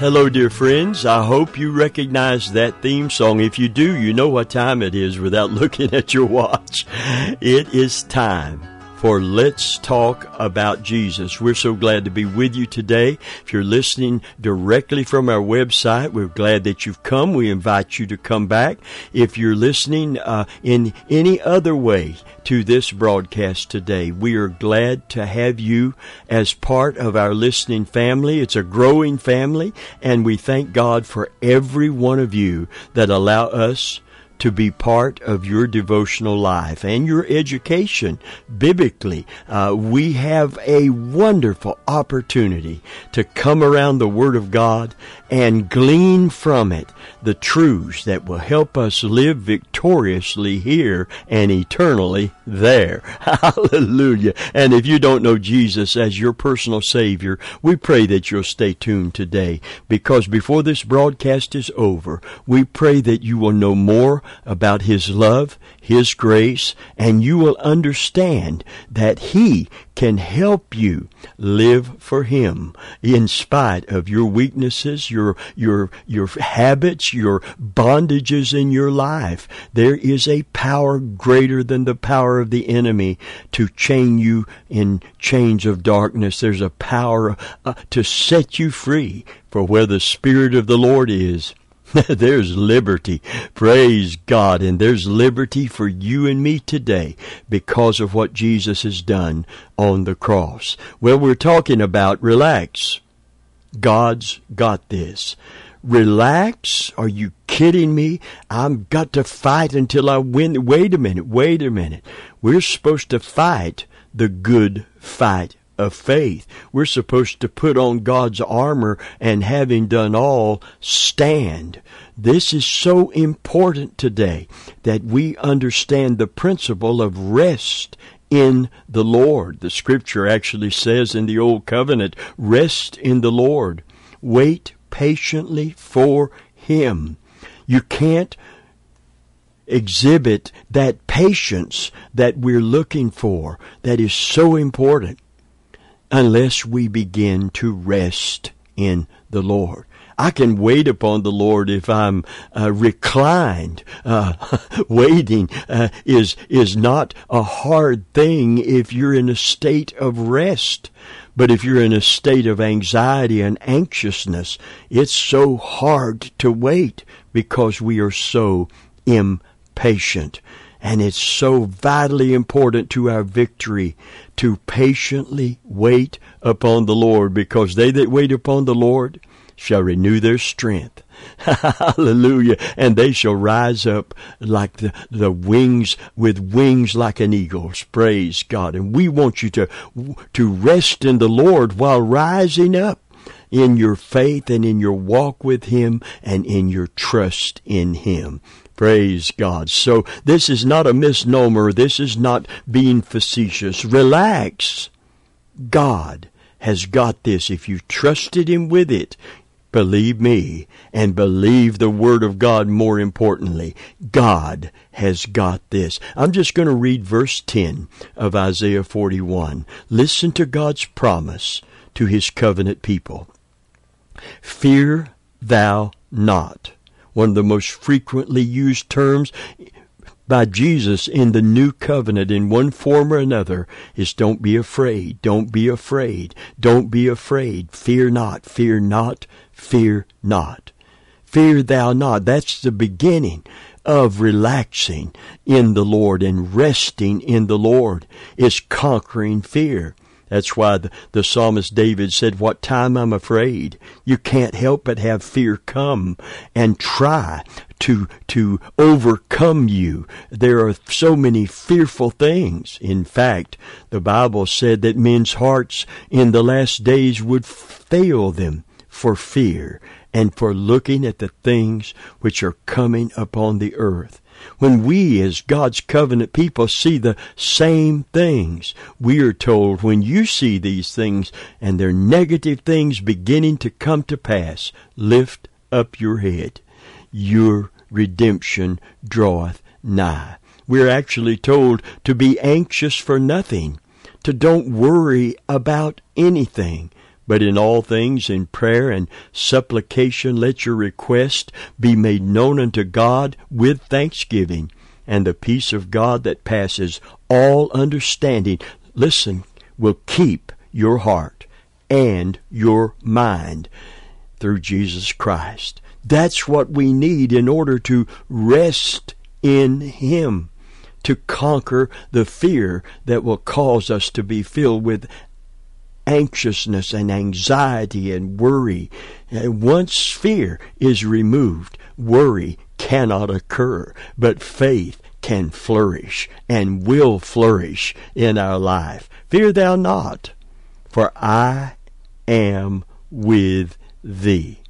Hello, dear friends. I hope you recognize that theme song. If you do, you know what time it is without looking at your watch. It is time for Let's Talk About Jesus. We're so glad to be with you today. If you're listening directly from our website, we're glad that you've come. We invite you to come back. If you're listening uh, in any other way to this broadcast today, we are glad to have you as part of our listening family. It's a growing family, and we thank God for every one of you that allow us to be part of your devotional life and your education biblically. Uh, we have a wonderful opportunity to come around the Word of God and glean from it the truths that will help us live victoriously here and eternally there. Hallelujah. And if you don't know Jesus as your personal Savior, we pray that you'll stay tuned today because before this broadcast is over, we pray that you will know more about His love, His grace, and you will understand that He can help you live for Him in spite of your weaknesses, your, your, your habits, your bondages in your life. There is a power greater than the power of the enemy to chain you in chains of darkness. There's a power uh, to set you free for where the Spirit of the Lord is there's liberty. Praise God. And there's liberty for you and me today because of what Jesus has done on the cross. Well, we're talking about relax. God's got this. Relax? Are you kidding me? I've got to fight until I win. Wait a minute. Wait a minute. We're supposed to fight the good fight of faith. We're supposed to put on God's armor and having done all, stand. This is so important today that we understand the principle of rest in the Lord. The scripture actually says in the Old Covenant, rest in the Lord. Wait patiently for Him. You can't exhibit that patience that we're looking for that is so important unless we begin to rest in the Lord. I can wait upon the Lord if I'm uh, reclined. Uh, waiting uh, is is not a hard thing if you're in a state of rest. But if you're in a state of anxiety and anxiousness, it's so hard to wait because we are so impatient. And it's so vitally important to our victory to patiently wait upon the Lord, because they that wait upon the Lord shall renew their strength. Hallelujah. And they shall rise up like the, the wings with wings like an eagle's. Praise God. And we want you to, to rest in the Lord while rising up in your faith and in your walk with Him and in your trust in Him. Praise God. So this is not a misnomer. This is not being facetious. Relax. God has got this. If you trusted Him with it, believe me and believe the Word of God more importantly. God has got this. I'm just going to read verse 10 of Isaiah 41. Listen to God's promise to His covenant people. Fear thou not one of the most frequently used terms by Jesus in the new covenant in one form or another is don't be afraid, don't be afraid, don't be afraid, fear not, fear not, fear not. Fear thou not. That's the beginning of relaxing in the Lord and resting in the Lord is conquering fear. That's why the, the psalmist David said, What time I'm afraid. You can't help but have fear come and try to, to overcome you. There are so many fearful things. In fact, the Bible said that men's hearts in the last days would fail them for fear and for looking at the things which are coming upon the earth when we as God's covenant people see the same things. We are told when you see these things and they're negative things beginning to come to pass, lift up your head. Your redemption draweth nigh. We're actually told to be anxious for nothing, to don't worry about anything, But in all things, in prayer and supplication, let your request be made known unto God with thanksgiving. And the peace of God that passes all understanding, listen, will keep your heart and your mind through Jesus Christ. That's what we need in order to rest in Him, to conquer the fear that will cause us to be filled with anxiousness and anxiety and worry. Once fear is removed, worry cannot occur, but faith can flourish and will flourish in our life. Fear thou not, for I am with thee.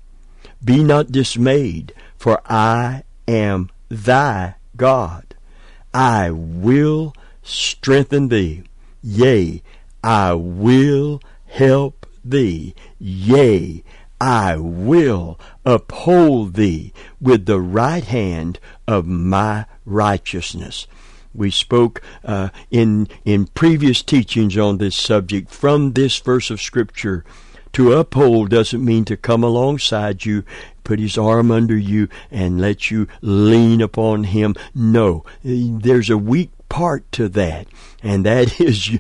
Be not dismayed, for I am thy God. I will strengthen thee. Yea, I will help thee. Yea, I will uphold thee with the right hand of my righteousness. We spoke uh, in in previous teachings on this subject from this verse of Scripture. To uphold doesn't mean to come alongside you, put his arm under you, and let you lean upon him. No, there's a weak part to that, and that is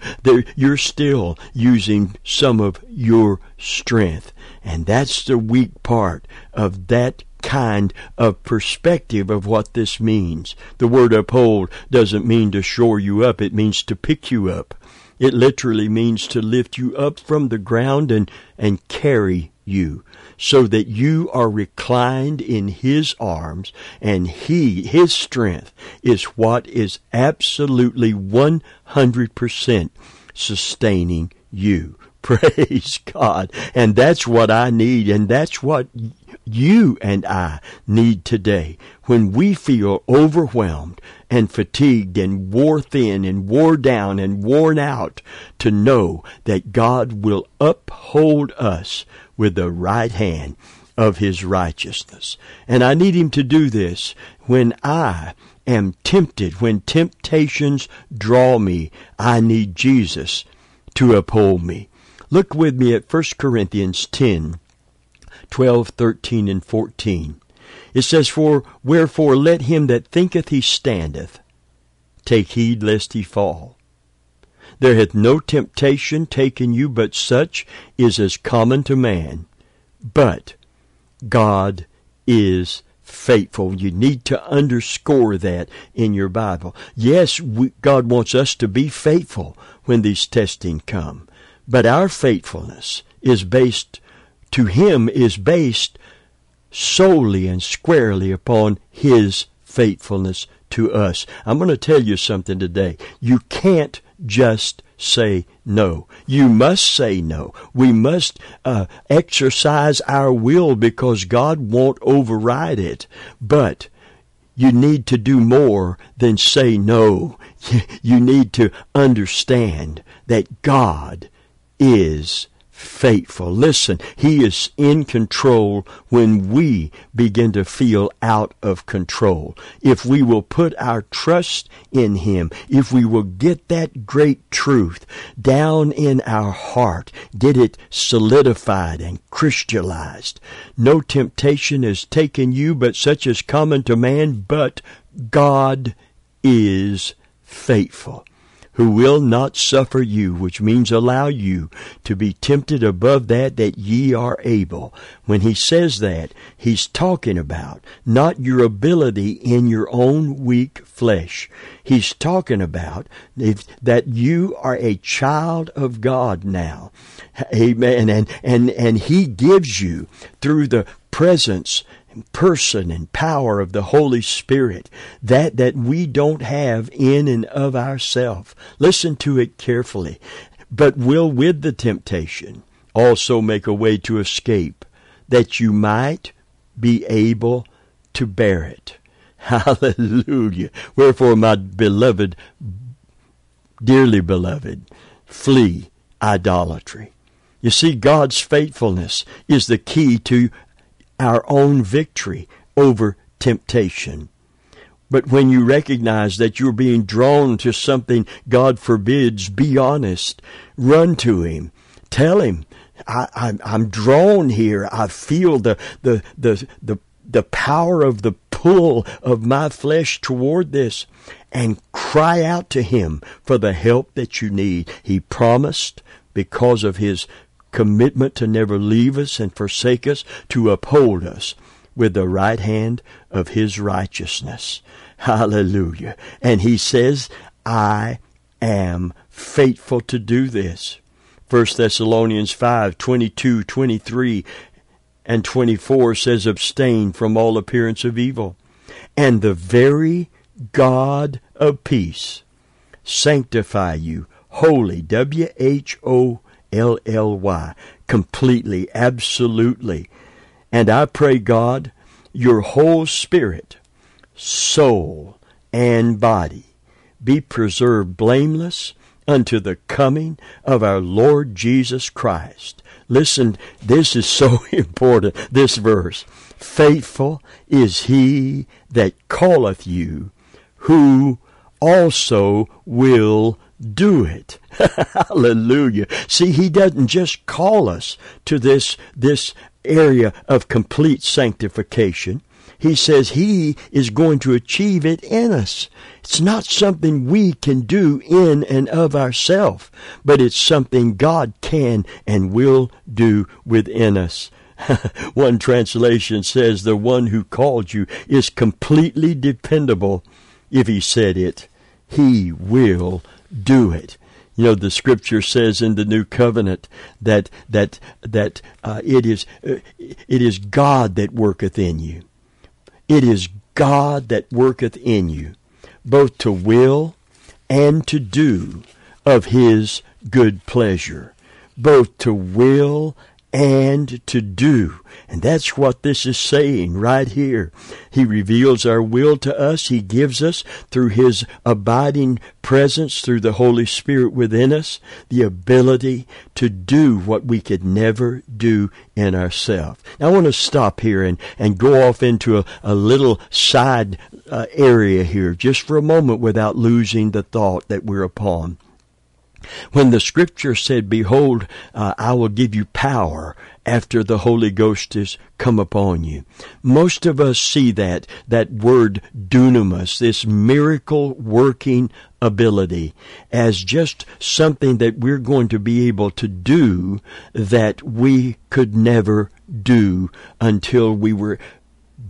you're still using some of your strength, and that's the weak part of that kind of perspective of what this means. The word uphold doesn't mean to shore you up, it means to pick you up. It literally means to lift you up from the ground and, and carry you so that you are reclined in his arms and he his strength is what is absolutely 100% sustaining you. Praise god. And that's what i need and that's what you and i need today. When we feel overwhelmed and fatigued and wore thin and wore down and worn out to know that god will uphold us with the right hand of his righteousness. And I need him to do this when I am tempted, when temptations draw me. I need Jesus to uphold me. Look with me at 1 Corinthians 10, 12, 13, and 14. It says, For wherefore let him that thinketh he standeth take heed lest he fall. There hath no temptation taken you but such is as common to man. But God is faithful. You need to underscore that in your Bible. Yes, we, God wants us to be faithful when these testing come. But our faithfulness is based to Him is based solely and squarely upon His faithfulness to us. I'm going to tell you something today. You can't just say no. You must say no. We must uh, exercise our will because God won't override it. But you need to do more than say no. You need to understand that God is faithful. Listen, He is in control when we begin to feel out of control. If we will put our trust in Him, if we will get that great truth down in our heart, get it solidified and crystallized. No temptation has taken you but such as common to man, but God is faithful who will not suffer you, which means allow you to be tempted above that that ye are able. When he says that, he's talking about not your ability in your own weak flesh. He's talking about that you are a child of God now. Amen. And, and, and he gives you through the presence person and power of the Holy Spirit, that that we don't have in and of ourselves. Listen to it carefully. But will with the temptation also make a way to escape, that you might be able to bear it. Hallelujah. Wherefore, my beloved, dearly beloved, flee idolatry. You see, God's faithfulness is the key to our own victory over temptation. But when you recognize that you're being drawn to something God forbids, be honest. Run to Him. Tell Him I, I'm, I'm drawn here. I feel the, the, the, the, the power of the pull of my flesh toward this and cry out to Him for the help that you need. He promised because of His commitment to never leave us and forsake us, to uphold us with the right hand of His righteousness. Hallelujah. And He says, I am faithful to do this. 1 Thessalonians 5, 22, 23, and 24 says, Abstain from all appearance of evil. And the very God of peace sanctify you wholly, W H O L L Y, completely, absolutely. And I pray, God, your whole spirit, soul, and body be preserved blameless unto the coming of our Lord Jesus Christ. Listen, this is so important, this verse. Faithful is he that calleth you, who also will do it. Hallelujah. See, he doesn't just call us to this, this area of complete sanctification. He says He is going to achieve it in us. It's not something we can do in and of ourselves, but it's something God can and will do within us. one translation says the one who called you is completely dependable. If he said it, he will do it. You know, the scripture says in the new covenant that that that uh, it is uh, it is God that worketh in you. It is God that worketh in you, both to will and to do of his good pleasure, both to will and to do. And that's what this is saying right here. He reveals our will to us. He gives us, through His abiding presence, through the Holy Spirit within us, the ability to do what we could never do in ourselves. Now, I want to stop here and, and go off into a, a little side uh, area here just for a moment without losing the thought that we're upon. When the scripture said, Behold, uh, I will give you power after the Holy Ghost is come upon you. Most of us see that, that word dunamis, this miracle working ability, as just something that we're going to be able to do that we could never do until we were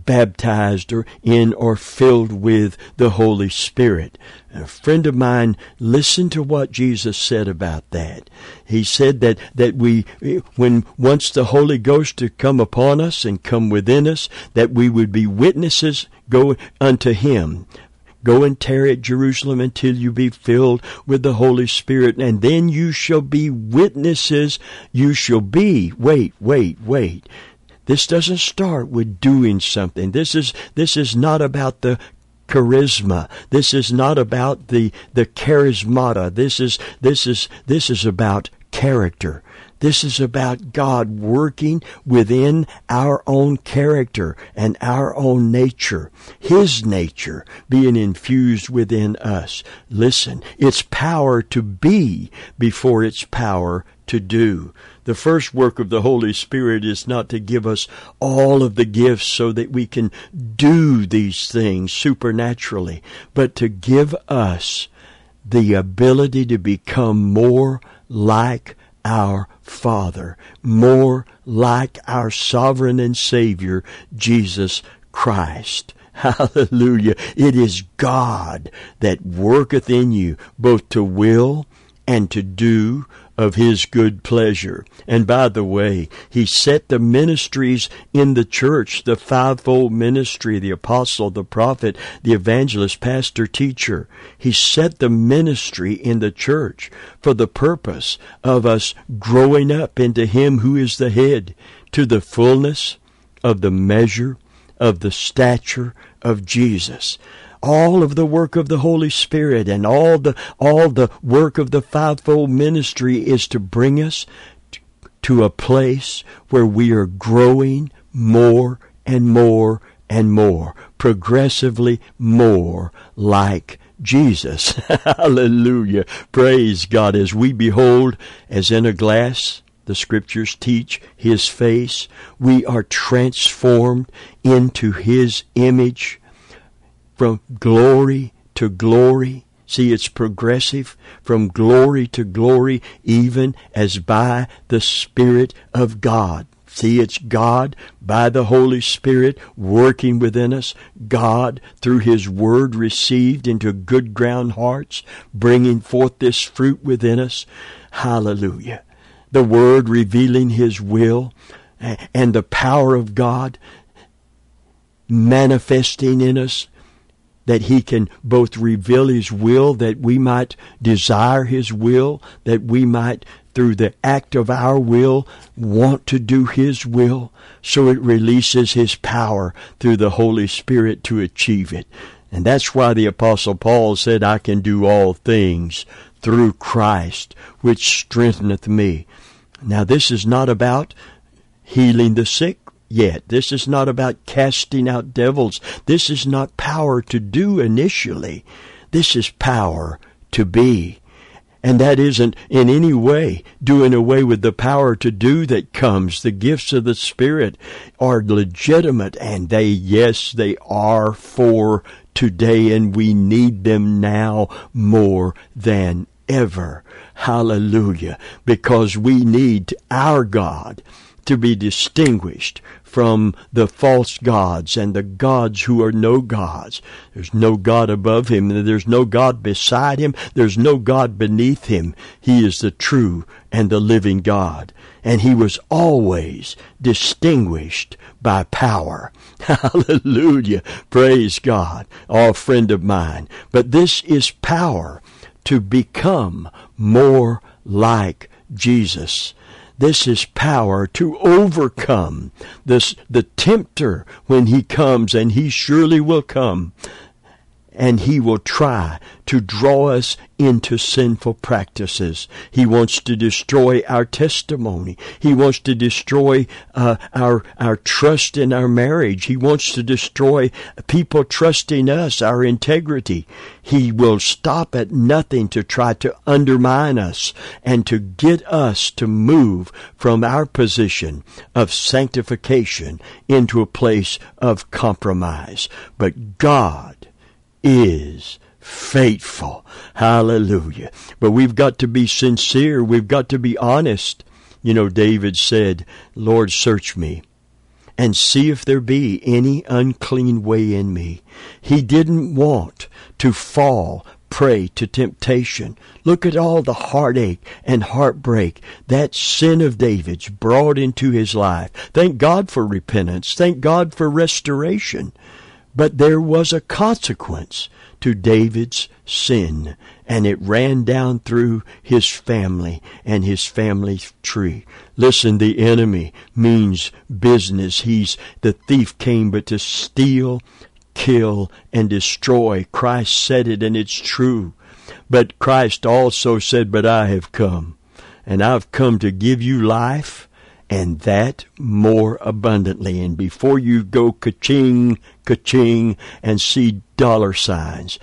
baptized or in or filled with the Holy Spirit. A friend of mine listened to what Jesus said about that. He said that, that we, when once the Holy Ghost had come upon us and come within us, that we would be witnesses go unto Him. Go and tarry at Jerusalem until you be filled with the Holy Spirit, and then you shall be witnesses. You shall be, wait, wait, wait. This doesn't start with doing something. This is, this is not about the charisma. This is not about the, the charismata. This is, this is, this is about character. This is about God working within our own character and our own nature. His nature being infused within us. Listen, it's power to be before it's power to do. The first work of the Holy Spirit is not to give us all of the gifts so that we can do these things supernaturally, but to give us the ability to become more like our Father, more like our sovereign and Savior, Jesus Christ. Hallelujah. It is God that worketh in you both to will and to do of his good pleasure. And by the way, he set the ministries in the church, the fivefold ministry, the apostle, the prophet, the evangelist, pastor, teacher. He set the ministry in the church for the purpose of us growing up into him who is the head, to the fullness of the measure of the stature of Jesus all of the work of the Holy Spirit and all the all the work of the fivefold ministry is to bring us to a place where we are growing more and more and more, progressively more like Jesus. Hallelujah. Praise God as we behold as in a glass the scriptures teach, His face. We are transformed into His image from glory to glory. See, it's progressive from glory to glory, even as by the Spirit of God. See, it's God by the Holy Spirit working within us, God through His Word received into good ground hearts, bringing forth this fruit within us. Hallelujah. The Word revealing His will and the power of God manifesting in us that he can both reveal his will that we might desire his will, that we might through the act of our will want to do his will, so it releases his power through the Holy Spirit to achieve it. And that's why the apostle Paul said, I can do all things through Christ, which strengtheneth me. Now this is not about healing the sick yet. This is not about casting out devils. This is not power to do initially. This is power to be. And that isn't in any way doing away with the power to do that comes. The gifts of the Spirit are legitimate and they, yes, they are for today and we need them now more than ever. Hallelujah. Because we need our God to be distinguished from the false gods and the gods who are no gods. There's no God above him, there's no God beside him, there's no God beneath him. He is the true and the living God. And he was always distinguished by power. Hallelujah. Praise God. Oh, friend of mine. But this is power to become more like Jesus. This is power to overcome. This, the tempter when he comes, and he surely will come and he will try to draw us into sinful practices. He wants to destroy our testimony. He wants to destroy uh, our our trust in our marriage. He wants to destroy people trusting us, our integrity. He will stop at nothing to try to undermine us and to get us to move from our position of sanctification into a place of compromise. But God is faithful. Hallelujah. But we've got to be sincere. We've got to be honest. You know, David said, Lord, search me and see if there be any unclean way in me. He didn't want to fall prey to temptation. Look at all the heartache and heartbreak that sin of David's brought into his life. Thank God for repentance. Thank God for restoration. But there was a consequence to David's sin, and it ran down through his family and his family tree. Listen, the enemy means business. He's the thief came but to steal, kill, and destroy. Christ said it, and it's true. But Christ also said, But I have come, and I've come to give you life and that more abundantly. And before you go ka-ching, ka-ching, and see dollar signs,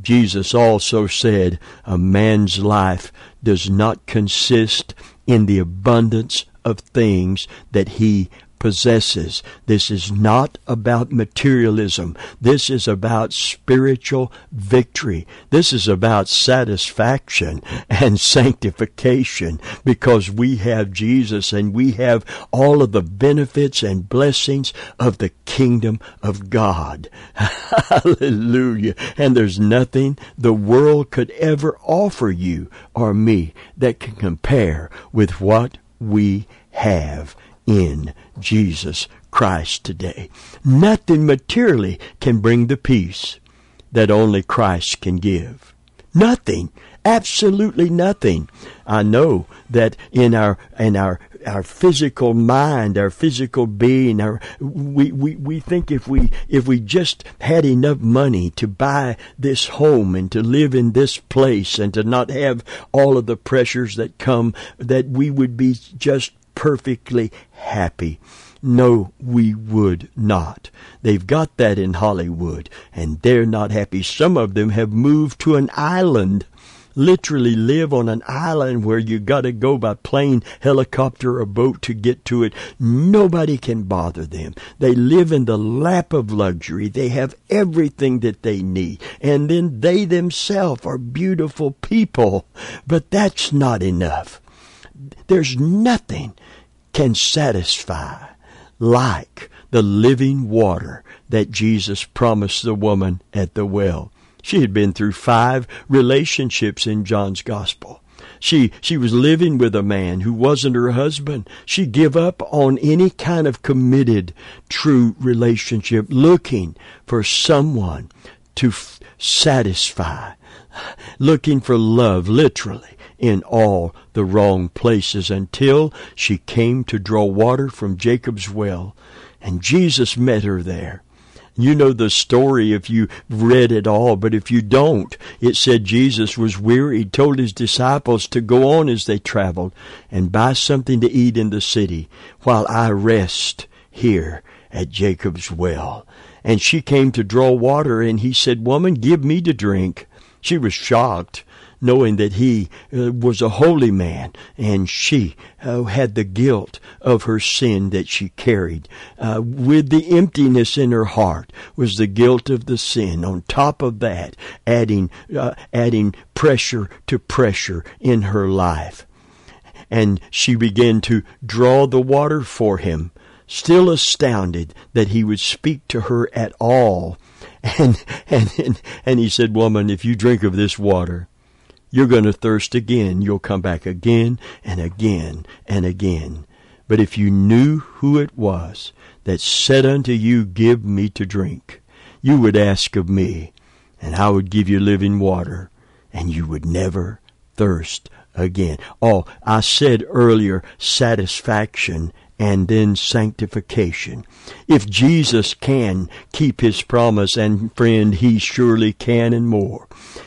Jesus also said, a man's life does not consist in the abundance of things that he possesses. This is not about materialism. This is about spiritual victory. This is about satisfaction and sanctification because we have Jesus and we have all of the benefits and blessings of the kingdom of God. Hallelujah. And there's nothing the world could ever offer you or me that can compare with what we have in Jesus Christ today. Nothing materially can bring the peace that only Christ can give. Nothing. Absolutely nothing. I know that in our in our our physical mind, our physical being, our we, we, we think if we if we just had enough money to buy this home and to live in this place and to not have all of the pressures that come, that we would be just perfectly happy. No, we would not. They've got that in Hollywood, and they're not happy. Some of them have moved to an island literally live on an island where you got to go by plane, helicopter, or boat to get to it. Nobody can bother them. They live in the lap of luxury. They have everything that they need. And then they themselves are beautiful people. But that's not enough. There's nothing can satisfy like the living water that Jesus promised the woman at the well. She had been through five relationships in John's gospel. She, she was living with a man who wasn't her husband. She give up on any kind of committed, true relationship, looking for someone to f- satisfy, looking for love, literally, in all the wrong places until she came to draw water from Jacob's well. And Jesus met her there. You know the story if you read it all, but if you don't, it said Jesus was weary, told his disciples to go on as they traveled and buy something to eat in the city while I rest here at Jacob's well. And she came to draw water and he said, woman, give me to drink. She was shocked knowing that he uh, was a holy man and she uh, had the guilt of her sin that she carried. Uh, with the emptiness in her heart was the guilt of the sin. On top of that, adding, uh, adding pressure to pressure in her life. And she began to draw the water for him, still astounded that he would speak to her at all. And, and, and, and he said, woman, if you drink of this water, you're going to thirst again. You'll come back again and again and again. But if you knew who it was that said unto you, Give me to drink, you would ask of me, and I would give you living water, and you would never thirst again. Oh, I said earlier, satisfaction and then sanctification. If Jesus can keep his promise, and friend, he surely can and more,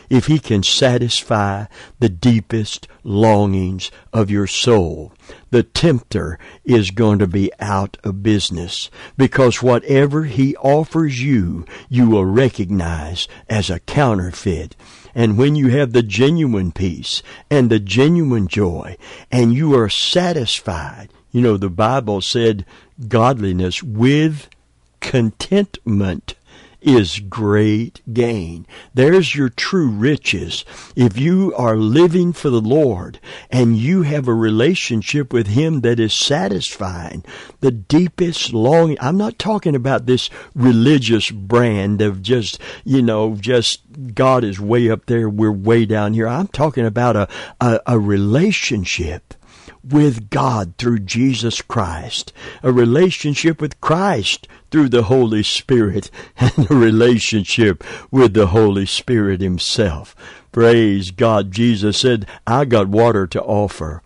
if he can satisfy the deepest longings of your soul, the tempter is going to be out of business because whatever he offers you, you will recognize as a counterfeit. And when you have the genuine peace and the genuine joy and you are satisfied, you know, the Bible said godliness with contentment is great gain. There's your true riches. If you are living for the Lord and you have a relationship with Him that is satisfying, the deepest longing, I'm not talking about this religious brand of just, you know, just God is way up there, we're way down here. I'm talking about a, a, a relationship with God through Jesus Christ, a relationship with Christ through the Holy Spirit, and a relationship with the Holy Spirit Himself. Praise God. Jesus said, I got water to offer.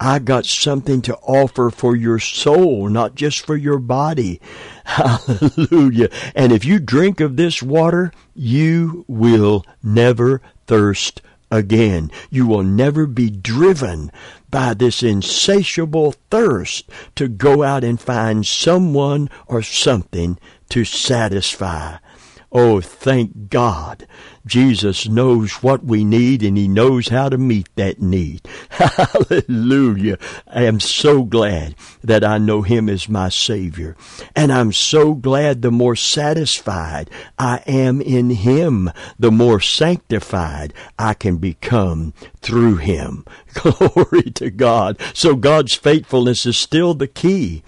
I got something to offer for your soul, not just for your body. Hallelujah. And if you drink of this water, you will never thirst again. You will never be driven by this insatiable thirst to go out and find someone or something to satisfy. Oh, thank God. Jesus knows what we need and He knows how to meet that need. Hallelujah. I am so glad that I know Him as my Savior. And I'm so glad the more satisfied I am in Him, the more sanctified I can become through Him. Glory to God. So God's faithfulness is still the key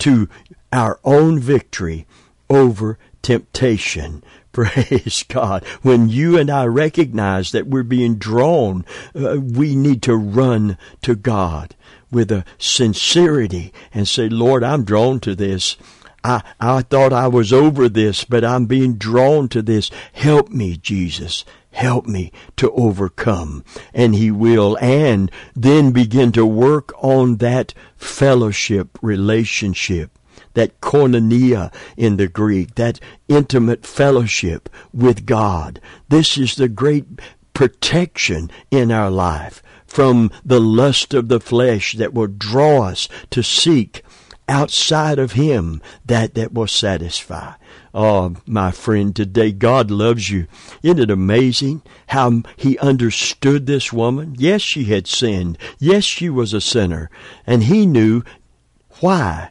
to our own victory over temptation. Praise God. When you and I recognize that we're being drawn, uh, we need to run to God with a sincerity and say, Lord, I'm drawn to this. I, I thought I was over this, but I'm being drawn to this. Help me, Jesus. Help me to overcome. And He will. And then begin to work on that fellowship relationship that koinonia in the Greek, that intimate fellowship with God. This is the great protection in our life from the lust of the flesh that will draw us to seek outside of Him that, that will satisfy. Oh, my friend, today God loves you. Isn't it amazing how He understood this woman? Yes, she had sinned. Yes, she was a sinner. And He knew why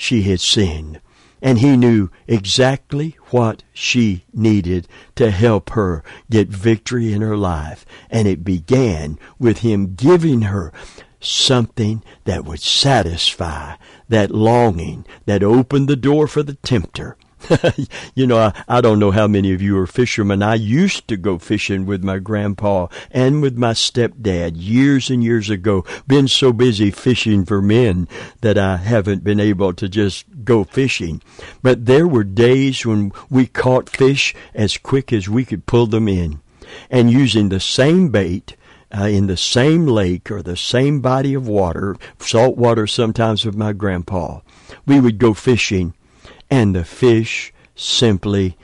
she had sinned. And He knew exactly what she needed to help her get victory in her life. And it began with Him giving her something that would satisfy that longing that opened the door for the tempter. you know, I, I don't know how many of you are fishermen. I used to go fishing with my grandpa and with my stepdad years and years ago. Been so busy fishing for men that I haven't been able to just go fishing. But there were days when we caught fish as quick as we could pull them in. And using the same bait, uh, in the same lake or the same body of water, salt water sometimes with my grandpa. We would go fishing, and the fish simply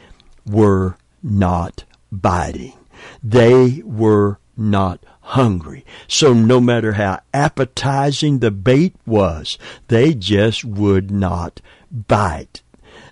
were not biting. They were not hungry. So no matter how appetizing the bait was, they just would not bite.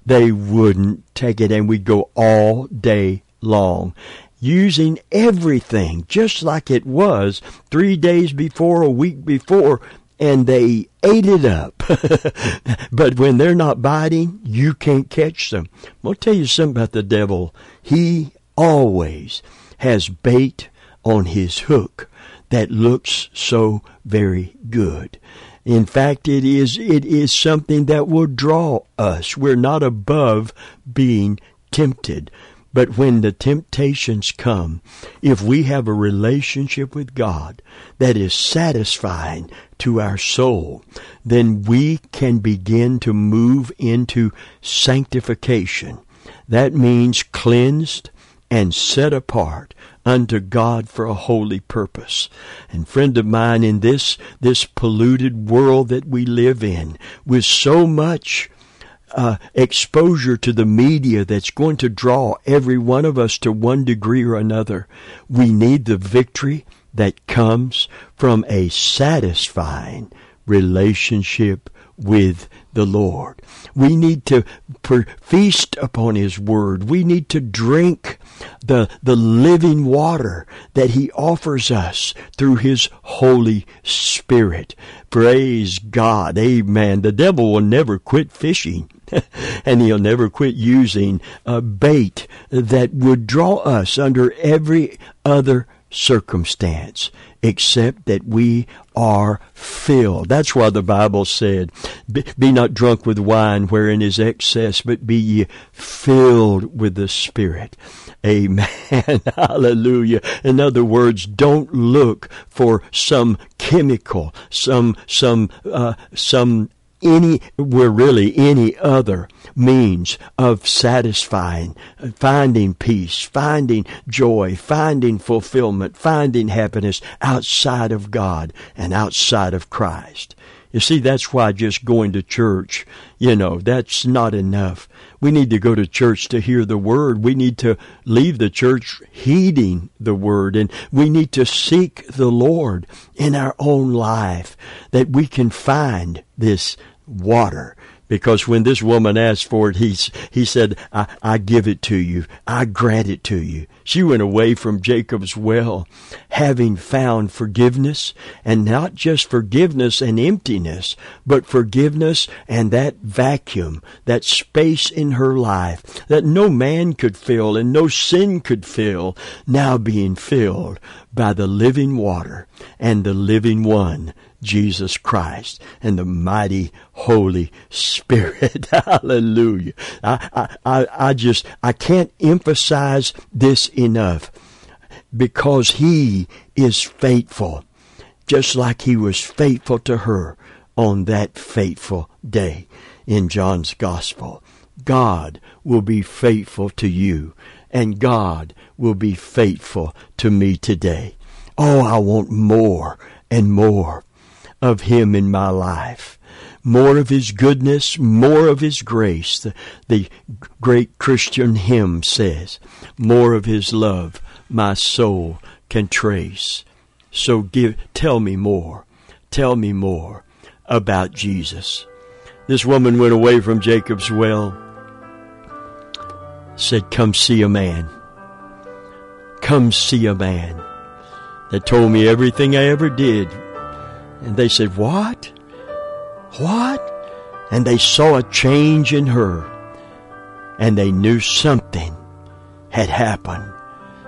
They wouldn't take it, and we'd go all day long using everything just like it was three days before, a week before, and they ate it up. but when they're not biting, you can't catch them. I'll tell you something about the devil. He always has bait on his hook that looks so very good. In fact, it is, it is something that will draw us. We're not above being tempted. But when the temptations come, if we have a relationship with God that is satisfying to our soul, then we can begin to move into sanctification. That means cleansed and set apart unto God for a holy purpose. And friend of mine, in this, this polluted world that we live in, with so much uh, exposure to the media that's going to draw every one of us to one degree or another. We need the victory that comes from a satisfying relationship with the Lord. We need to feast upon His Word. We need to drink the, the living water that He offers us through His Holy Spirit. Praise God. Amen. The devil will never quit fishing. and he'll never quit using a bait that would draw us under every other circumstance except that we are filled. That's why the Bible said, be not drunk with wine wherein is excess, but be ye filled with the Spirit. Amen. Hallelujah. In other words, don't look for some chemical, some, some, uh, some any, were really any other means of satisfying, uh, finding peace, finding joy, finding fulfillment, finding happiness outside of God and outside of Christ. You see, that's why just going to church, you know, that's not enough. We need to go to church to hear the word. We need to leave the church heeding the word and we need to seek the Lord in our own life that we can find this water. Because when this woman asked for it, he, he said, I, I give it to you. I grant it to you. She went away from Jacob's well, having found forgiveness, and not just forgiveness and emptiness, but forgiveness and that vacuum, that space in her life that no man could fill and no sin could fill, now being filled by the living water and the living one, Jesus Christ and the mighty Holy Spirit. Hallelujah. I, I, I just, I can't emphasize this enough because He is faithful, just like He was faithful to her on that fateful day in John's Gospel. God will be faithful to you, and God will be faithful to me today. Oh, I want more and more of Him in my life. More of His goodness, more of His grace. The, the great Christian hymn says, more of His love my soul can trace. So give, tell me more. Tell me more about Jesus. this woman went away from Jacob's well, said, Come see a man. Come see a man that told me everything I ever did. And they said, What? What? And they saw a change in her. And they knew something had happened.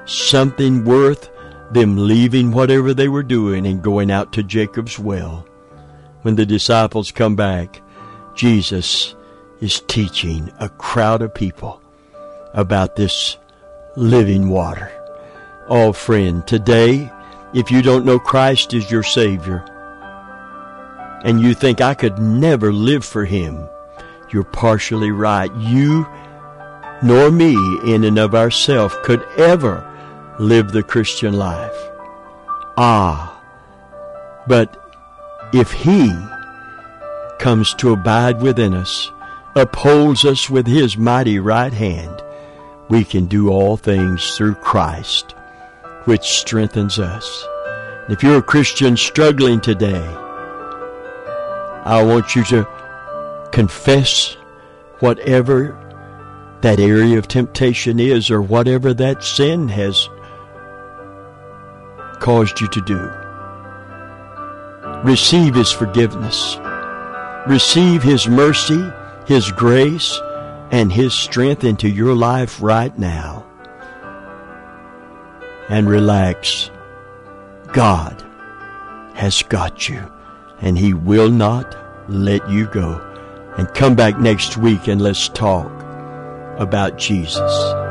Something worth them leaving whatever they were doing and going out to Jacob's well. When the disciples come back, Jesus is teaching a crowd of people about this living water. Oh, friend, today, if you don't know Christ as your Savior, and you think I could never live for Him, you're partially right. You nor me in and of ourselves could ever live the Christian life. Ah, but if He comes to abide within us, upholds us with His mighty right hand, we can do all things through Christ, which strengthens us. If you're a Christian struggling today, I want you to confess whatever that area of temptation is or whatever that sin has caused you to do. Receive His forgiveness. Receive His mercy, His grace, and His strength into your life right now. And relax. God has got you, and He will not let you go. And come back next week and let's talk about Jesus.